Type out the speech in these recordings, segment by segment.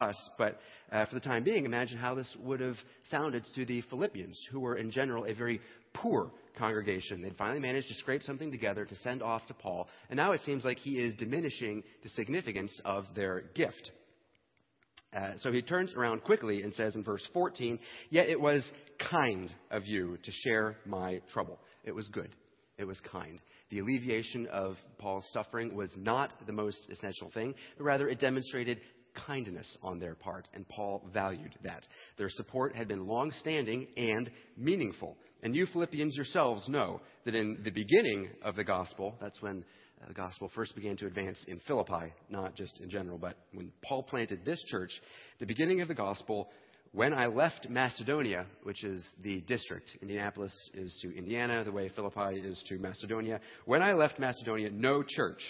us, but uh, for the time being, imagine how this would have sounded to the Philippians, who were in general a very poor congregation. They'd finally managed to scrape something together to send off to Paul, and now it seems like he is diminishing the significance of their gift. Uh, so he turns around quickly and says in verse 14, Yet it was kind of you to share my trouble. It was good. It was kind. The alleviation of Paul's suffering was not the most essential thing, but rather it demonstrated kindness on their part, and Paul valued that. Their support had been long standing and meaningful. And you Philippians yourselves know that in the beginning of the gospel, that's when uh, the gospel first began to advance in Philippi, not just in general, but when Paul planted this church, the beginning of the gospel, when I left Macedonia, which is the district, Indianapolis is to Indiana, the way Philippi is to Macedonia. When I left Macedonia, no church,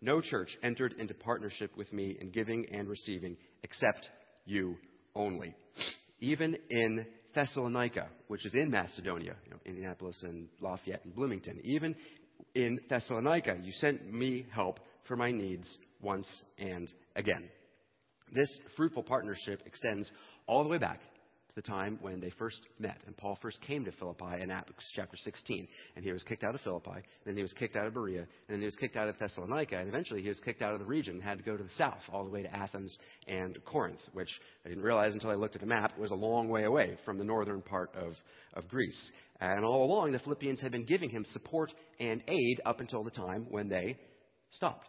no church entered into partnership with me in giving and receiving except you only. Even in Thessalonica, which is in Macedonia, you know, Indianapolis and Lafayette and Bloomington. Even in Thessalonica, you sent me help for my needs once and again. This fruitful partnership extends all the way back the time when they first met and Paul first came to Philippi in Acts chapter 16. And he was kicked out of Philippi, and then he was kicked out of Berea, and then he was kicked out of Thessalonica, and eventually he was kicked out of the region and had to go to the south, all the way to Athens and Corinth, which I didn't realize until I looked at the map was a long way away from the northern part of, of Greece. And all along, the Philippians had been giving him support and aid up until the time when they stopped.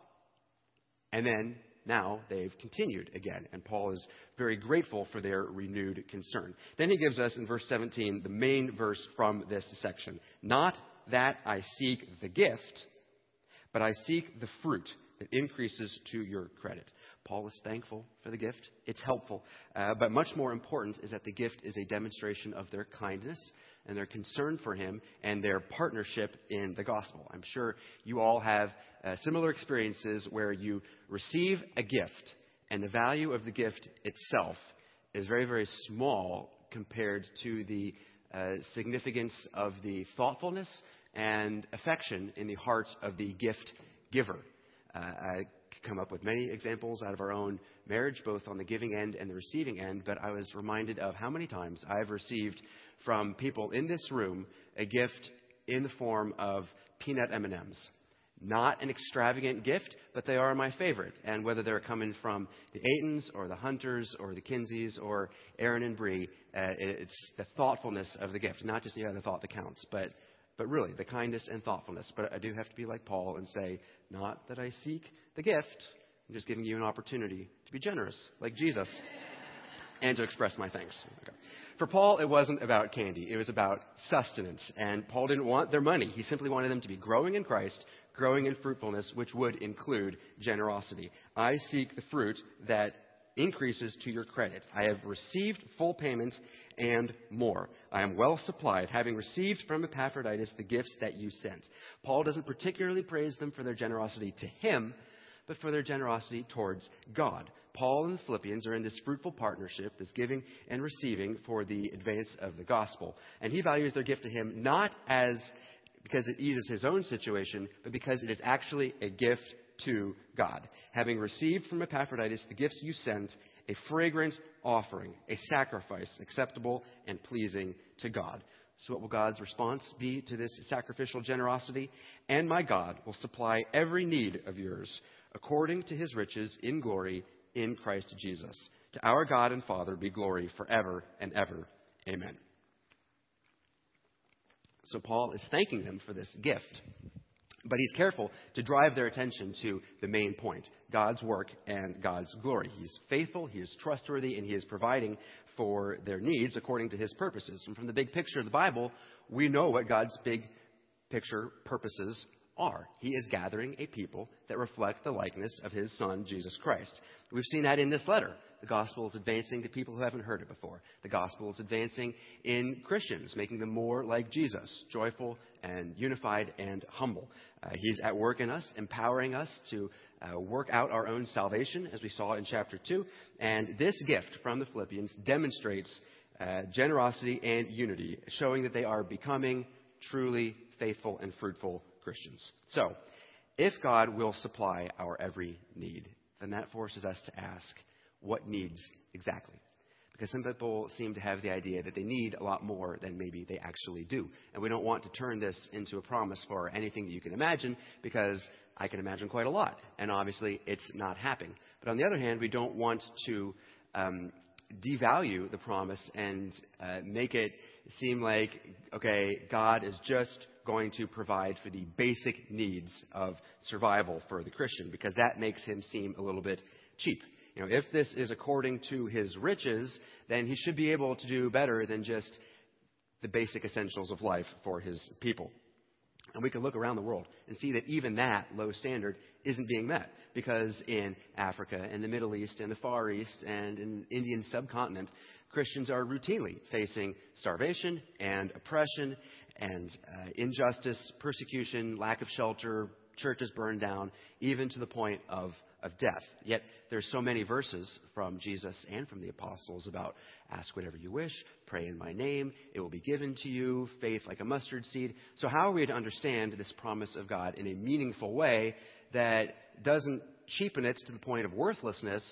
And then now they've continued again, and Paul is very grateful for their renewed concern. Then he gives us in verse 17 the main verse from this section. Not that I seek the gift, but I seek the fruit that increases to your credit. Paul is thankful for the gift. It's helpful. Uh, but much more important is that the gift is a demonstration of their kindness and their concern for him and their partnership in the gospel. I'm sure you all have uh, similar experiences where you receive a gift and the value of the gift itself is very, very small compared to the uh, significance of the thoughtfulness and affection in the heart of the gift giver. Uh, I could come up with many examples out of our own marriage, both on the giving end and the receiving end, but I was reminded of how many times I've received from people in this room a gift in the form of peanut M&Ms. Not an extravagant gift, but they are my favorite. And whether they're coming from the Aitons or the Hunters or the Kinseys or Aaron and Bree, uh, it's the thoughtfulness of the gift. Not just the thought that counts, but, but really the kindness and thoughtfulness. But I do have to be like Paul and say, not that I seek the gift, I'm just giving you an opportunity to be generous, like Jesus, and to express my thanks. Okay. For Paul, it wasn't about candy. It was about sustenance. And Paul didn't want their money. He simply wanted them to be growing in Christ, growing in fruitfulness, which would include generosity. I seek the fruit that increases to your credit. I have received full payment and more. I am well supplied, having received from Epaphroditus the gifts that you sent. Paul doesn't particularly praise them for their generosity to him, but for their generosity towards God. Paul and the Philippians are in this fruitful partnership, this giving and receiving for the advance of the gospel. And he values their gift to him not as because it eases his own situation, but because it is actually a gift to God. Having received from Epaphroditus the gifts you sent, a fragrant offering, a sacrifice acceptable and pleasing to God. So, what will God's response be to this sacrificial generosity? And my God will supply every need of yours according to his riches in glory in Christ Jesus. To our God and Father be glory forever and ever. Amen. So Paul is thanking them for this gift. But he's careful to drive their attention to the main point God's work and God's glory. He's faithful, he is trustworthy, and he is providing for their needs according to his purposes. And from the big picture of the Bible, we know what God's big picture purposes are. He is gathering a people that reflect the likeness of his son, Jesus Christ. We've seen that in this letter. The gospel is advancing to people who haven't heard it before. The gospel is advancing in Christians, making them more like Jesus, joyful and unified and humble. Uh, he's at work in us, empowering us to uh, work out our own salvation, as we saw in chapter 2. And this gift from the Philippians demonstrates uh, generosity and unity, showing that they are becoming truly faithful and fruitful Christians. So, if God will supply our every need, then that forces us to ask, what needs exactly. Because some people seem to have the idea that they need a lot more than maybe they actually do. And we don't want to turn this into a promise for anything that you can imagine, because I can imagine quite a lot. And obviously, it's not happening. But on the other hand, we don't want to um, devalue the promise and uh, make it seem like, okay, God is just going to provide for the basic needs of survival for the Christian, because that makes him seem a little bit cheap. You know, if this is according to his riches, then he should be able to do better than just the basic essentials of life for his people. And we can look around the world and see that even that low standard isn't being met. Because in Africa and the Middle East and the Far East and in the Indian subcontinent, Christians are routinely facing starvation and oppression and uh, injustice, persecution, lack of shelter, churches burned down, even to the point of of death. Yet there's so many verses from Jesus and from the apostles about ask whatever you wish, pray in my name, it will be given to you, faith like a mustard seed. So how are we to understand this promise of God in a meaningful way that doesn't cheapen it to the point of worthlessness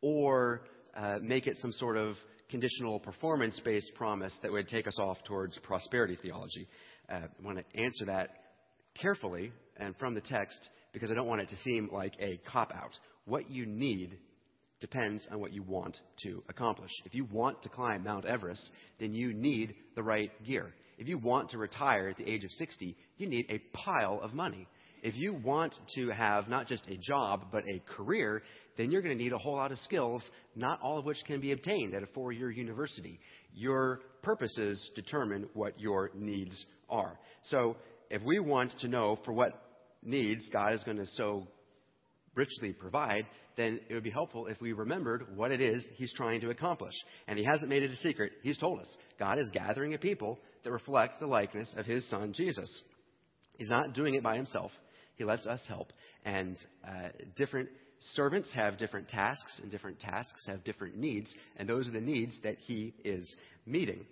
or uh, make it some sort of conditional performance based promise that would take us off towards prosperity theology? Uh, I want to answer that carefully and from the text because I don't want it to seem like a cop out. What you need depends on what you want to accomplish. If you want to climb Mount Everest, then you need the right gear. If you want to retire at the age of 60, you need a pile of money. If you want to have not just a job, but a career, then you're going to need a whole lot of skills, not all of which can be obtained at a four year university. Your purposes determine what your needs are. So, if we want to know for what needs God is going to so richly provide, then it would be helpful if we remembered what it is He's trying to accomplish. And He hasn't made it a secret. He's told us God is gathering a people that reflect the likeness of His Son, Jesus. He's not doing it by Himself, He lets us help. And uh, different servants have different tasks, and different tasks have different needs, and those are the needs that He is meeting.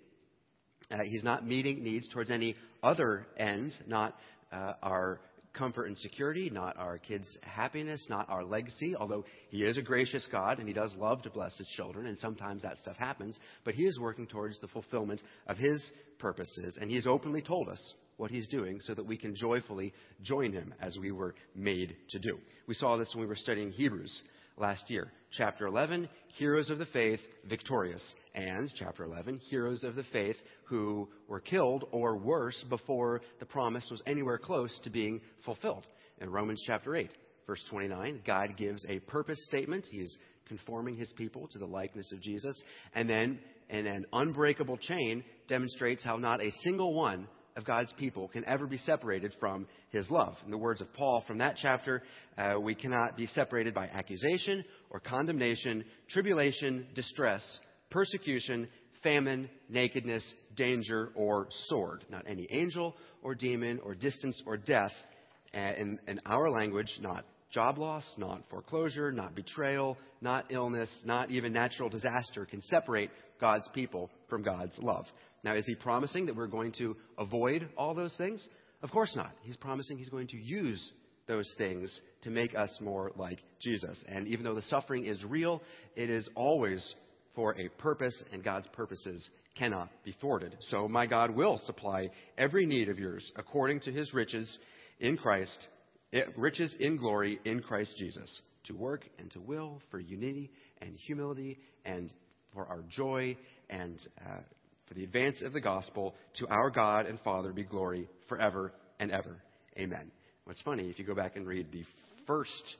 Uh, he's not meeting needs towards any other end, not uh, our comfort and security, not our kids' happiness, not our legacy, although He is a gracious God and He does love to bless His children, and sometimes that stuff happens, but He is working towards the fulfillment of His purposes, and He has openly told us what He's doing so that we can joyfully join Him as we were made to do. We saw this when we were studying Hebrews last year. Chapter 11, heroes of the faith victorious. And chapter 11, heroes of the faith who were killed or worse before the promise was anywhere close to being fulfilled. In Romans chapter 8, verse 29, God gives a purpose statement. He is conforming his people to the likeness of Jesus. And then, in an unbreakable chain, demonstrates how not a single one of God's people can ever be separated from his love. In the words of Paul from that chapter, uh, we cannot be separated by accusation or condemnation, tribulation, distress, persecution, famine, nakedness, danger, or sword. Not any angel or demon or distance or death. Uh, in, in our language, not job loss, not foreclosure, not betrayal, not illness, not even natural disaster can separate God's people from God's love. Now, is he promising that we're going to avoid all those things? Of course not. He's promising he's going to use those things to make us more like Jesus. And even though the suffering is real, it is always for a purpose, and God's purposes cannot be thwarted. So my God will supply every need of yours according to his riches in Christ, eh, riches in glory in Christ Jesus, to work and to will for unity and humility and for our joy and uh, for the advance of the gospel, to our God and Father be glory forever and ever. Amen. What's funny, if you go back and read the first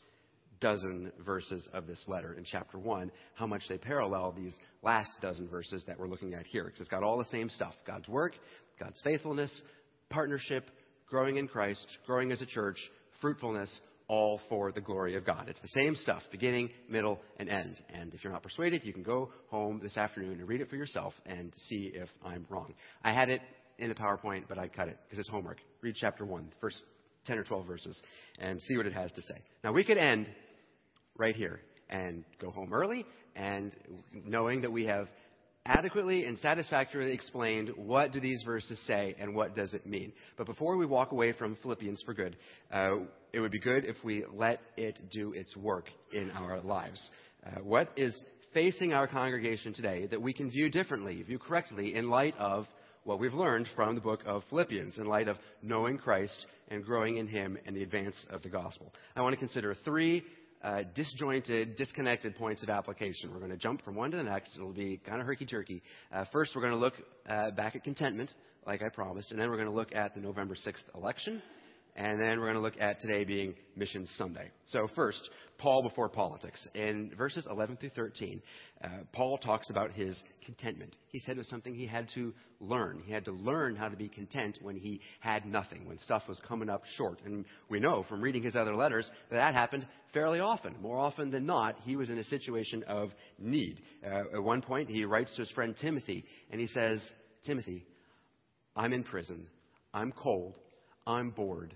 dozen verses of this letter in chapter 1, how much they parallel these last dozen verses that we're looking at here. Because it's got all the same stuff God's work, God's faithfulness, partnership, growing in Christ, growing as a church, fruitfulness, all for the glory of God. It's the same stuff, beginning, middle, and end. And if you're not persuaded, you can go home this afternoon and read it for yourself and see if I'm wrong. I had it in the PowerPoint, but I cut it because it's homework. Read chapter 1, first 10 or 12 verses, and see what it has to say. Now, we could end right here and go home early and knowing that we have adequately and satisfactorily explained what do these verses say and what does it mean. But before we walk away from Philippians for good, uh, it would be good if we let it do its work in our lives. Uh, what is facing our congregation today that we can view differently, view correctly, in light of what we've learned from the book of Philippians, in light of knowing Christ and growing in Him and the advance of the gospel. I want to consider three uh, disjointed, disconnected points of application. We're going to jump from one to the next. It'll be kind of herky jerky. Uh, first, we're going to look uh, back at contentment, like I promised, and then we're going to look at the November 6th election, and then we're going to look at today being Mission Sunday. So, first, Paul before politics. In verses 11 through 13, uh, Paul talks about his contentment. He said it was something he had to learn. He had to learn how to be content when he had nothing, when stuff was coming up short. And we know from reading his other letters that that happened fairly often. More often than not, he was in a situation of need. Uh, at one point, he writes to his friend Timothy, and he says, Timothy, I'm in prison. I'm cold. I'm bored.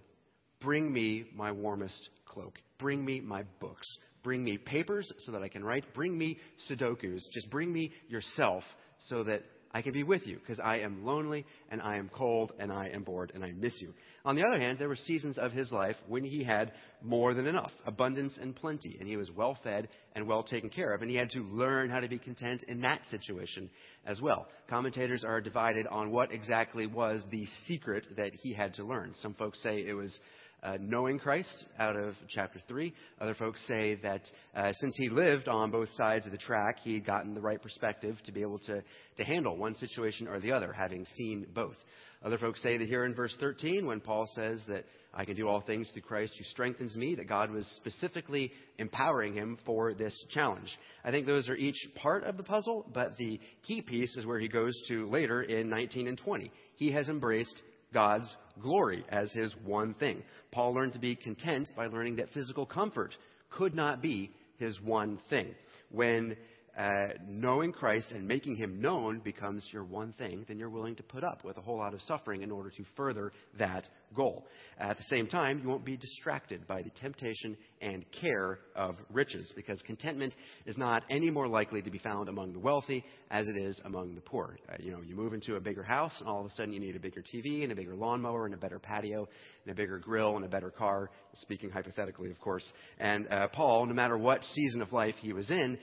Bring me my warmest cloak. Bring me my books. Bring me papers so that I can write. Bring me Sudokus. Just bring me yourself so that I can be with you because I am lonely and I am cold and I am bored and I miss you. On the other hand, there were seasons of his life when he had more than enough, abundance and plenty, and he was well fed and well taken care of, and he had to learn how to be content in that situation as well. Commentators are divided on what exactly was the secret that he had to learn. Some folks say it was uh, knowing Christ out of chapter 3. Other folks say that uh, since he lived on both sides of the track, he had gotten the right perspective to be able to, to handle one situation or the other, having seen both. Other folks say that here in verse 13, when Paul says that I can do all things through Christ who strengthens me, that God was specifically empowering him for this challenge. I think those are each part of the puzzle, but the key piece is where he goes to later in 19 and 20. He has embraced God's glory as his one thing. Paul learned to be content by learning that physical comfort could not be his one thing. When uh, knowing Christ and making him known becomes your one thing, then you're willing to put up with a whole lot of suffering in order to further that goal. At the same time, you won't be distracted by the temptation and care of riches because contentment is not any more likely to be found among the wealthy as it is among the poor. Uh, you know, you move into a bigger house and all of a sudden you need a bigger TV and a bigger lawnmower and a better patio and a bigger grill and a better car, speaking hypothetically, of course. And uh, Paul, no matter what season of life he was in,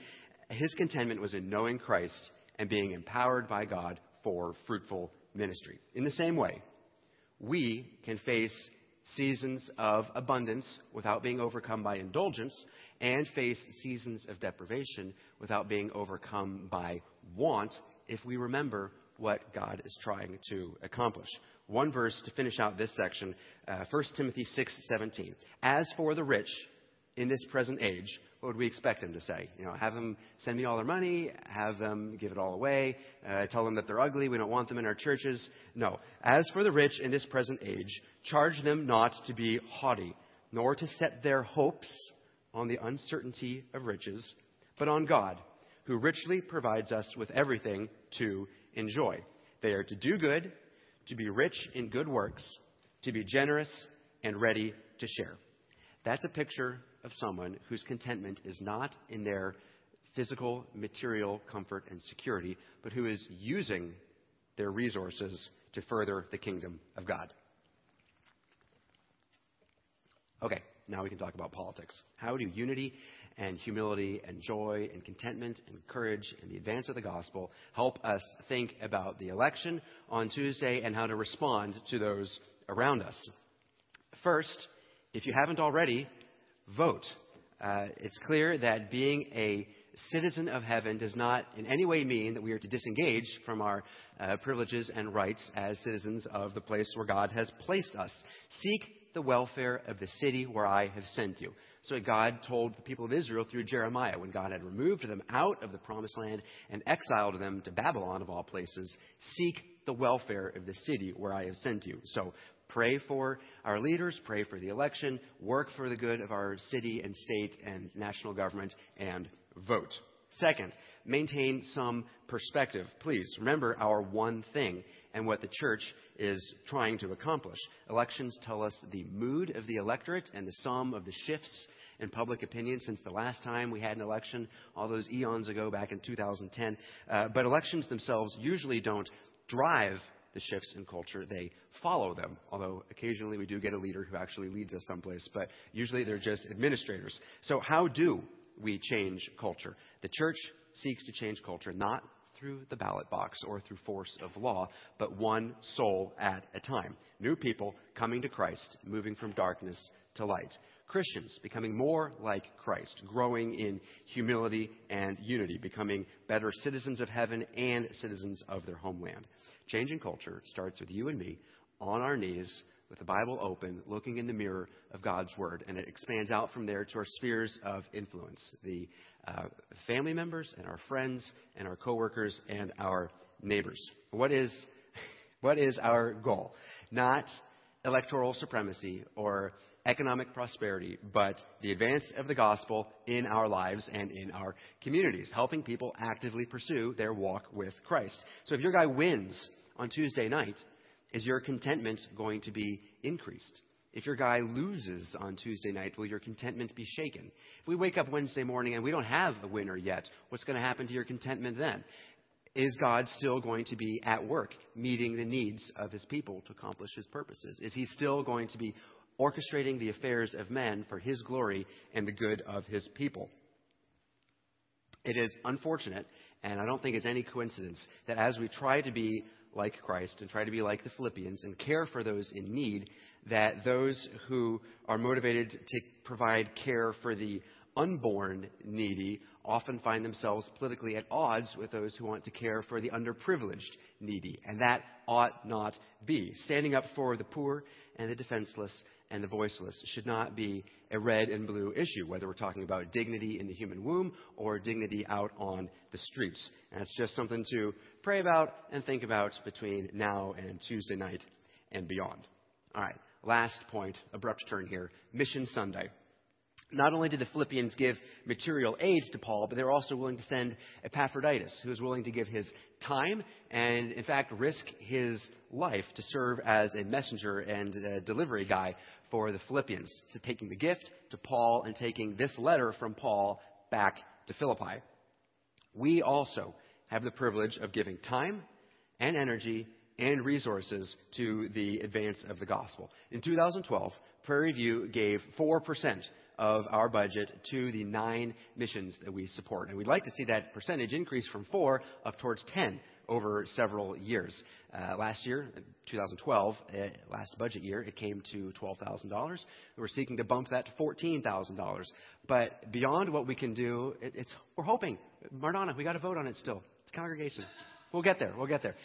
his contentment was in knowing Christ and being empowered by God for fruitful ministry. In the same way, we can face seasons of abundance without being overcome by indulgence and face seasons of deprivation without being overcome by want if we remember what God is trying to accomplish. One verse to finish out this section, uh, 1 Timothy 6:17. As for the rich in this present age, what would we expect them to say? You know, have them send me all their money, have them give it all away, uh, tell them that they're ugly, we don't want them in our churches. No. As for the rich in this present age, charge them not to be haughty, nor to set their hopes on the uncertainty of riches, but on God, who richly provides us with everything to enjoy. They are to do good, to be rich in good works, to be generous and ready to share. That's a picture of someone whose contentment is not in their physical, material comfort and security, but who is using their resources to further the kingdom of God. Okay, now we can talk about politics. How do unity and humility and joy and contentment and courage and the advance of the gospel help us think about the election on Tuesday and how to respond to those around us? First, if you haven't already, vote. Uh, it's clear that being a citizen of heaven does not in any way mean that we are to disengage from our uh, privileges and rights as citizens of the place where God has placed us. Seek the welfare of the city where I have sent you. So God told the people of Israel through Jeremiah when God had removed them out of the promised land and exiled them to Babylon of all places, seek the welfare of the city where I have sent you. So Pray for our leaders, pray for the election, work for the good of our city and state and national government, and vote. Second, maintain some perspective. Please remember our one thing and what the church is trying to accomplish. Elections tell us the mood of the electorate and the sum of the shifts in public opinion since the last time we had an election, all those eons ago back in 2010. Uh, but elections themselves usually don't drive the shifts in culture, they follow them. Although occasionally we do get a leader who actually leads us someplace, but usually they're just administrators. So, how do we change culture? The church seeks to change culture not through the ballot box or through force of law, but one soul at a time. New people coming to Christ, moving from darkness to light. Christians becoming more like Christ, growing in humility and unity, becoming better citizens of heaven and citizens of their homeland. Changing culture starts with you and me on our knees with the Bible open, looking in the mirror of God's Word, and it expands out from there to our spheres of influence the uh, family members and our friends and our coworkers and our neighbors. What is, what is our goal? Not electoral supremacy or economic prosperity, but the advance of the gospel in our lives and in our communities, helping people actively pursue their walk with Christ. So if your guy wins on Tuesday night, is your contentment going to be increased? If your guy loses on Tuesday night, will your contentment be shaken? If we wake up Wednesday morning and we don't have a winner yet, what's going to happen to your contentment then? Is God still going to be at work, meeting the needs of his people to accomplish his purposes? Is he still going to be orchestrating the affairs of men for his glory and the good of his people? It is unfortunate, and I don't think it's any coincidence, that as we try to be like Christ and try to be like the Philippians and care for those in need, that those who are motivated to provide care for the unborn needy often find themselves politically at odds with those who want to care for the underprivileged needy. And that ought not be. Standing up for the poor and the defenseless and the voiceless should not be a red and blue issue, whether we're talking about dignity in the human womb or dignity out on the streets. And it's just something to pray about and think about between now and Tuesday night and beyond. All right, last point, abrupt turn here Mission Sunday. Not only did the Philippians give material aids to Paul, but they were also willing to send Epaphroditus, who was willing to give his time and, in fact, risk his life to serve as a messenger and a delivery guy for the Philippians. So, taking the gift to Paul and taking this letter from Paul back to Philippi. We also have the privilege of giving time and energy and resources to the advance of the gospel. In 2012, Prairie View gave 4% of our budget to the nine missions that we support. And we'd like to see that percentage increase from 4 up towards 10 over several years. Uh, last year, 2012, uh, last budget year, it came to $12,000. We're seeking to bump that to $14,000. But beyond what we can do, it, it's, we're hoping. Mardana, we got to vote on it still. It's congregation. We'll get there. We'll get there.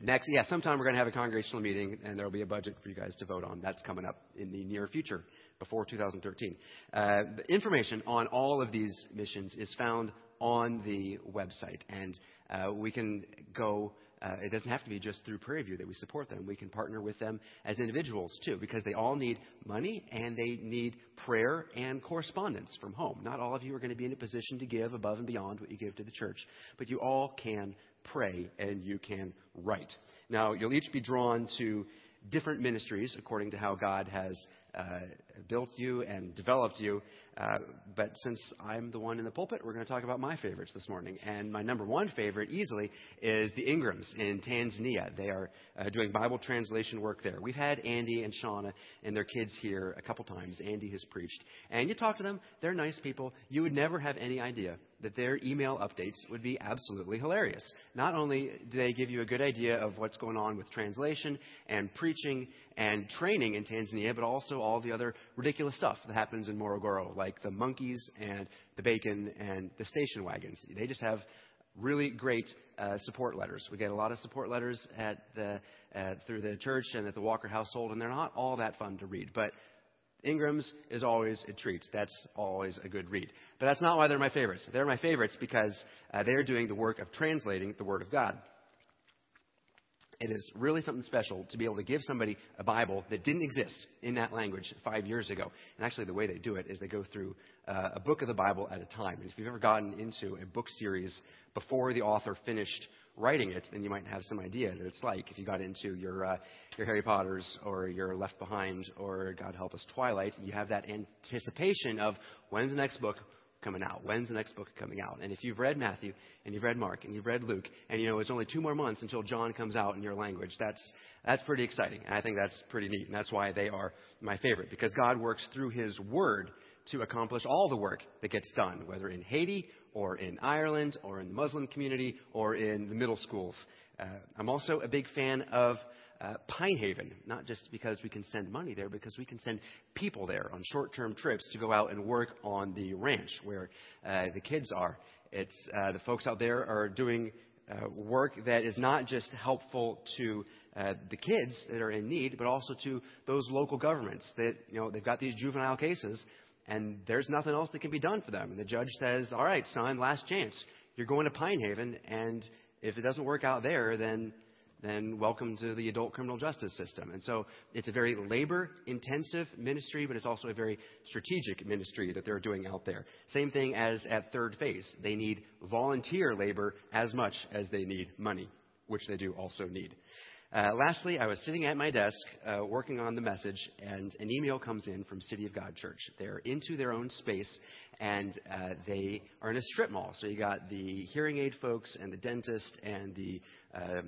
Next, yeah, sometime we're going to have a congregational meeting, and there will be a budget for you guys to vote on. That's coming up in the near future, before 2013. Uh, information on all of these missions is found on the website, and uh, we can go. Uh, it doesn't have to be just through Prairie View that we support them. We can partner with them as individuals too, because they all need money and they need prayer and correspondence from home. Not all of you are going to be in a position to give above and beyond what you give to the church, but you all can pray and you can write. Now, you'll each be drawn to different ministries according to how God has uh, built you and developed you. Uh, but since I'm the one in the pulpit, we're going to talk about my favorites this morning. And my number one favorite, easily, is the Ingrams in Tanzania. They are uh, doing Bible translation work there. We've had Andy and Shauna and their kids here a couple times. Andy has preached. And you talk to them, they're nice people. You would never have any idea that their email updates would be absolutely hilarious. Not only do they give you a good idea of what's going on with translation and preaching and training in Tanzania, but also all the other ridiculous stuff that happens in Morogoro, like the monkeys and the bacon and the station wagons. They just have really great uh, support letters. We get a lot of support letters at the, uh, through the church and at the Walker household, and they're not all that fun to read. But Ingram's is always a treat. That's always a good read. But that's not why they're my favorites. They're my favorites because uh, they're doing the work of translating the Word of God. It is really something special to be able to give somebody a Bible that didn't exist in that language five years ago. And actually, the way they do it is they go through uh, a book of the Bible at a time. And if you've ever gotten into a book series before the author finished writing it, then you might have some idea that it's like if you got into your uh, your Harry Potters or your Left Behind or God help us Twilight. You have that anticipation of when's the next book, coming out? When's the next book coming out? And if you've read Matthew and you've read Mark and you've read Luke and you know it's only two more months until John comes out in your language, that's that's pretty exciting. And I think that's pretty neat. And that's why they are my favorite because God works through his word to accomplish all the work that gets done, whether in Haiti or in Ireland, or in the Muslim community, or in the middle schools. Uh, I'm also a big fan of uh, Pine Haven, not just because we can send money there, because we can send people there on short term trips to go out and work on the ranch where uh, the kids are. It's, uh, the folks out there are doing uh, work that is not just helpful to uh, the kids that are in need, but also to those local governments that, you know, they've got these juvenile cases and there's nothing else that can be done for them. And the judge says, all right, son, last chance. You're going to Pine Haven, and if it doesn't work out there, then then welcome to the adult criminal justice system. And so it's a very labor intensive ministry, but it's also a very strategic ministry that they're doing out there. Same thing as at third phase. They need volunteer labor as much as they need money, which they do also need. Uh, lastly, I was sitting at my desk uh, working on the message, and an email comes in from City of God Church. They're into their own space, and uh, they are in a strip mall. So you got the hearing aid folks, and the dentist, and the uh,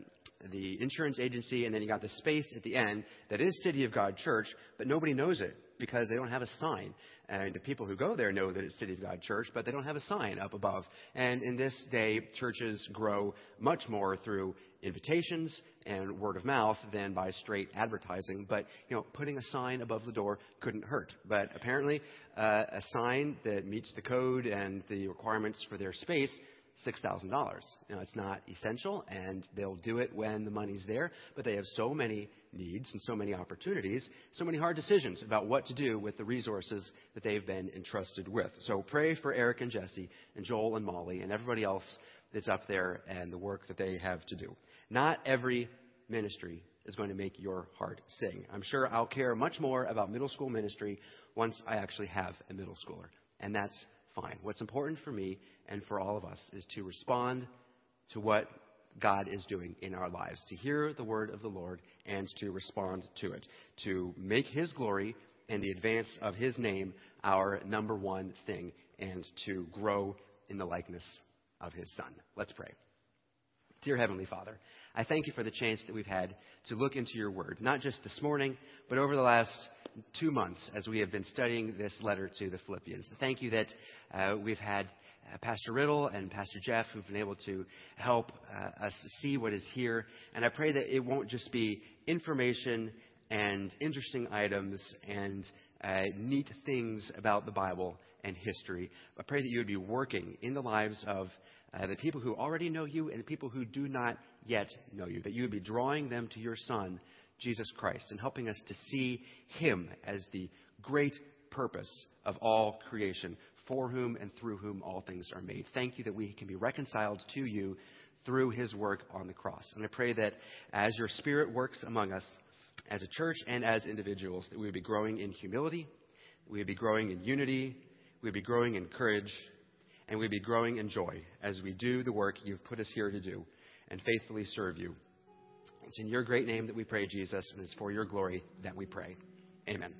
the insurance agency, and then you got the space at the end that is City of God Church, but nobody knows it because they don't have a sign. And the people who go there know that it's City of God Church, but they don't have a sign up above. And in this day, churches grow much more through invitations and word of mouth than by straight advertising. But, you know, putting a sign above the door couldn't hurt. But apparently, uh, a sign that meets the code and the requirements for their space $6,000. Now, it's not essential, and they'll do it when the money's there, but they have so many needs and so many opportunities, so many hard decisions about what to do with the resources that they've been entrusted with. So pray for Eric and Jesse and Joel and Molly and everybody else that's up there and the work that they have to do. Not every ministry is going to make your heart sing. I'm sure I'll care much more about middle school ministry once I actually have a middle schooler. And that's fine. What's important for me and for all of us is to respond to what God is doing in our lives, to hear the word of the Lord and to respond to it, to make His glory and the advance of His name our number one thing, and to grow in the likeness of His Son. Let's pray. Dear Heavenly Father, I thank you for the chance that we've had to look into your word, not just this morning, but over the last two months as we have been studying this letter to the Philippians. Thank you that uh, we've had uh, Pastor Riddle and Pastor Jeff who've been able to help uh, us see what is here. And I pray that it won't just be information and interesting items and uh, neat things about the Bible and history. I pray that you would be working in the lives of uh, the people who already know you and the people who do not yet know you, that you would be drawing them to your Son Jesus Christ and helping us to see Him as the great purpose of all creation, for whom and through whom all things are made. Thank you that we can be reconciled to you through His work on the cross. And I pray that as your Spirit works among us, as a church and as individuals, that we would be growing in humility, we would be growing in unity, we would be growing in courage, and we'd be growing in joy as we do the work you've put us here to do and faithfully serve you it's in your great name that we pray, Jesus, and it's for your glory that we pray. Amen.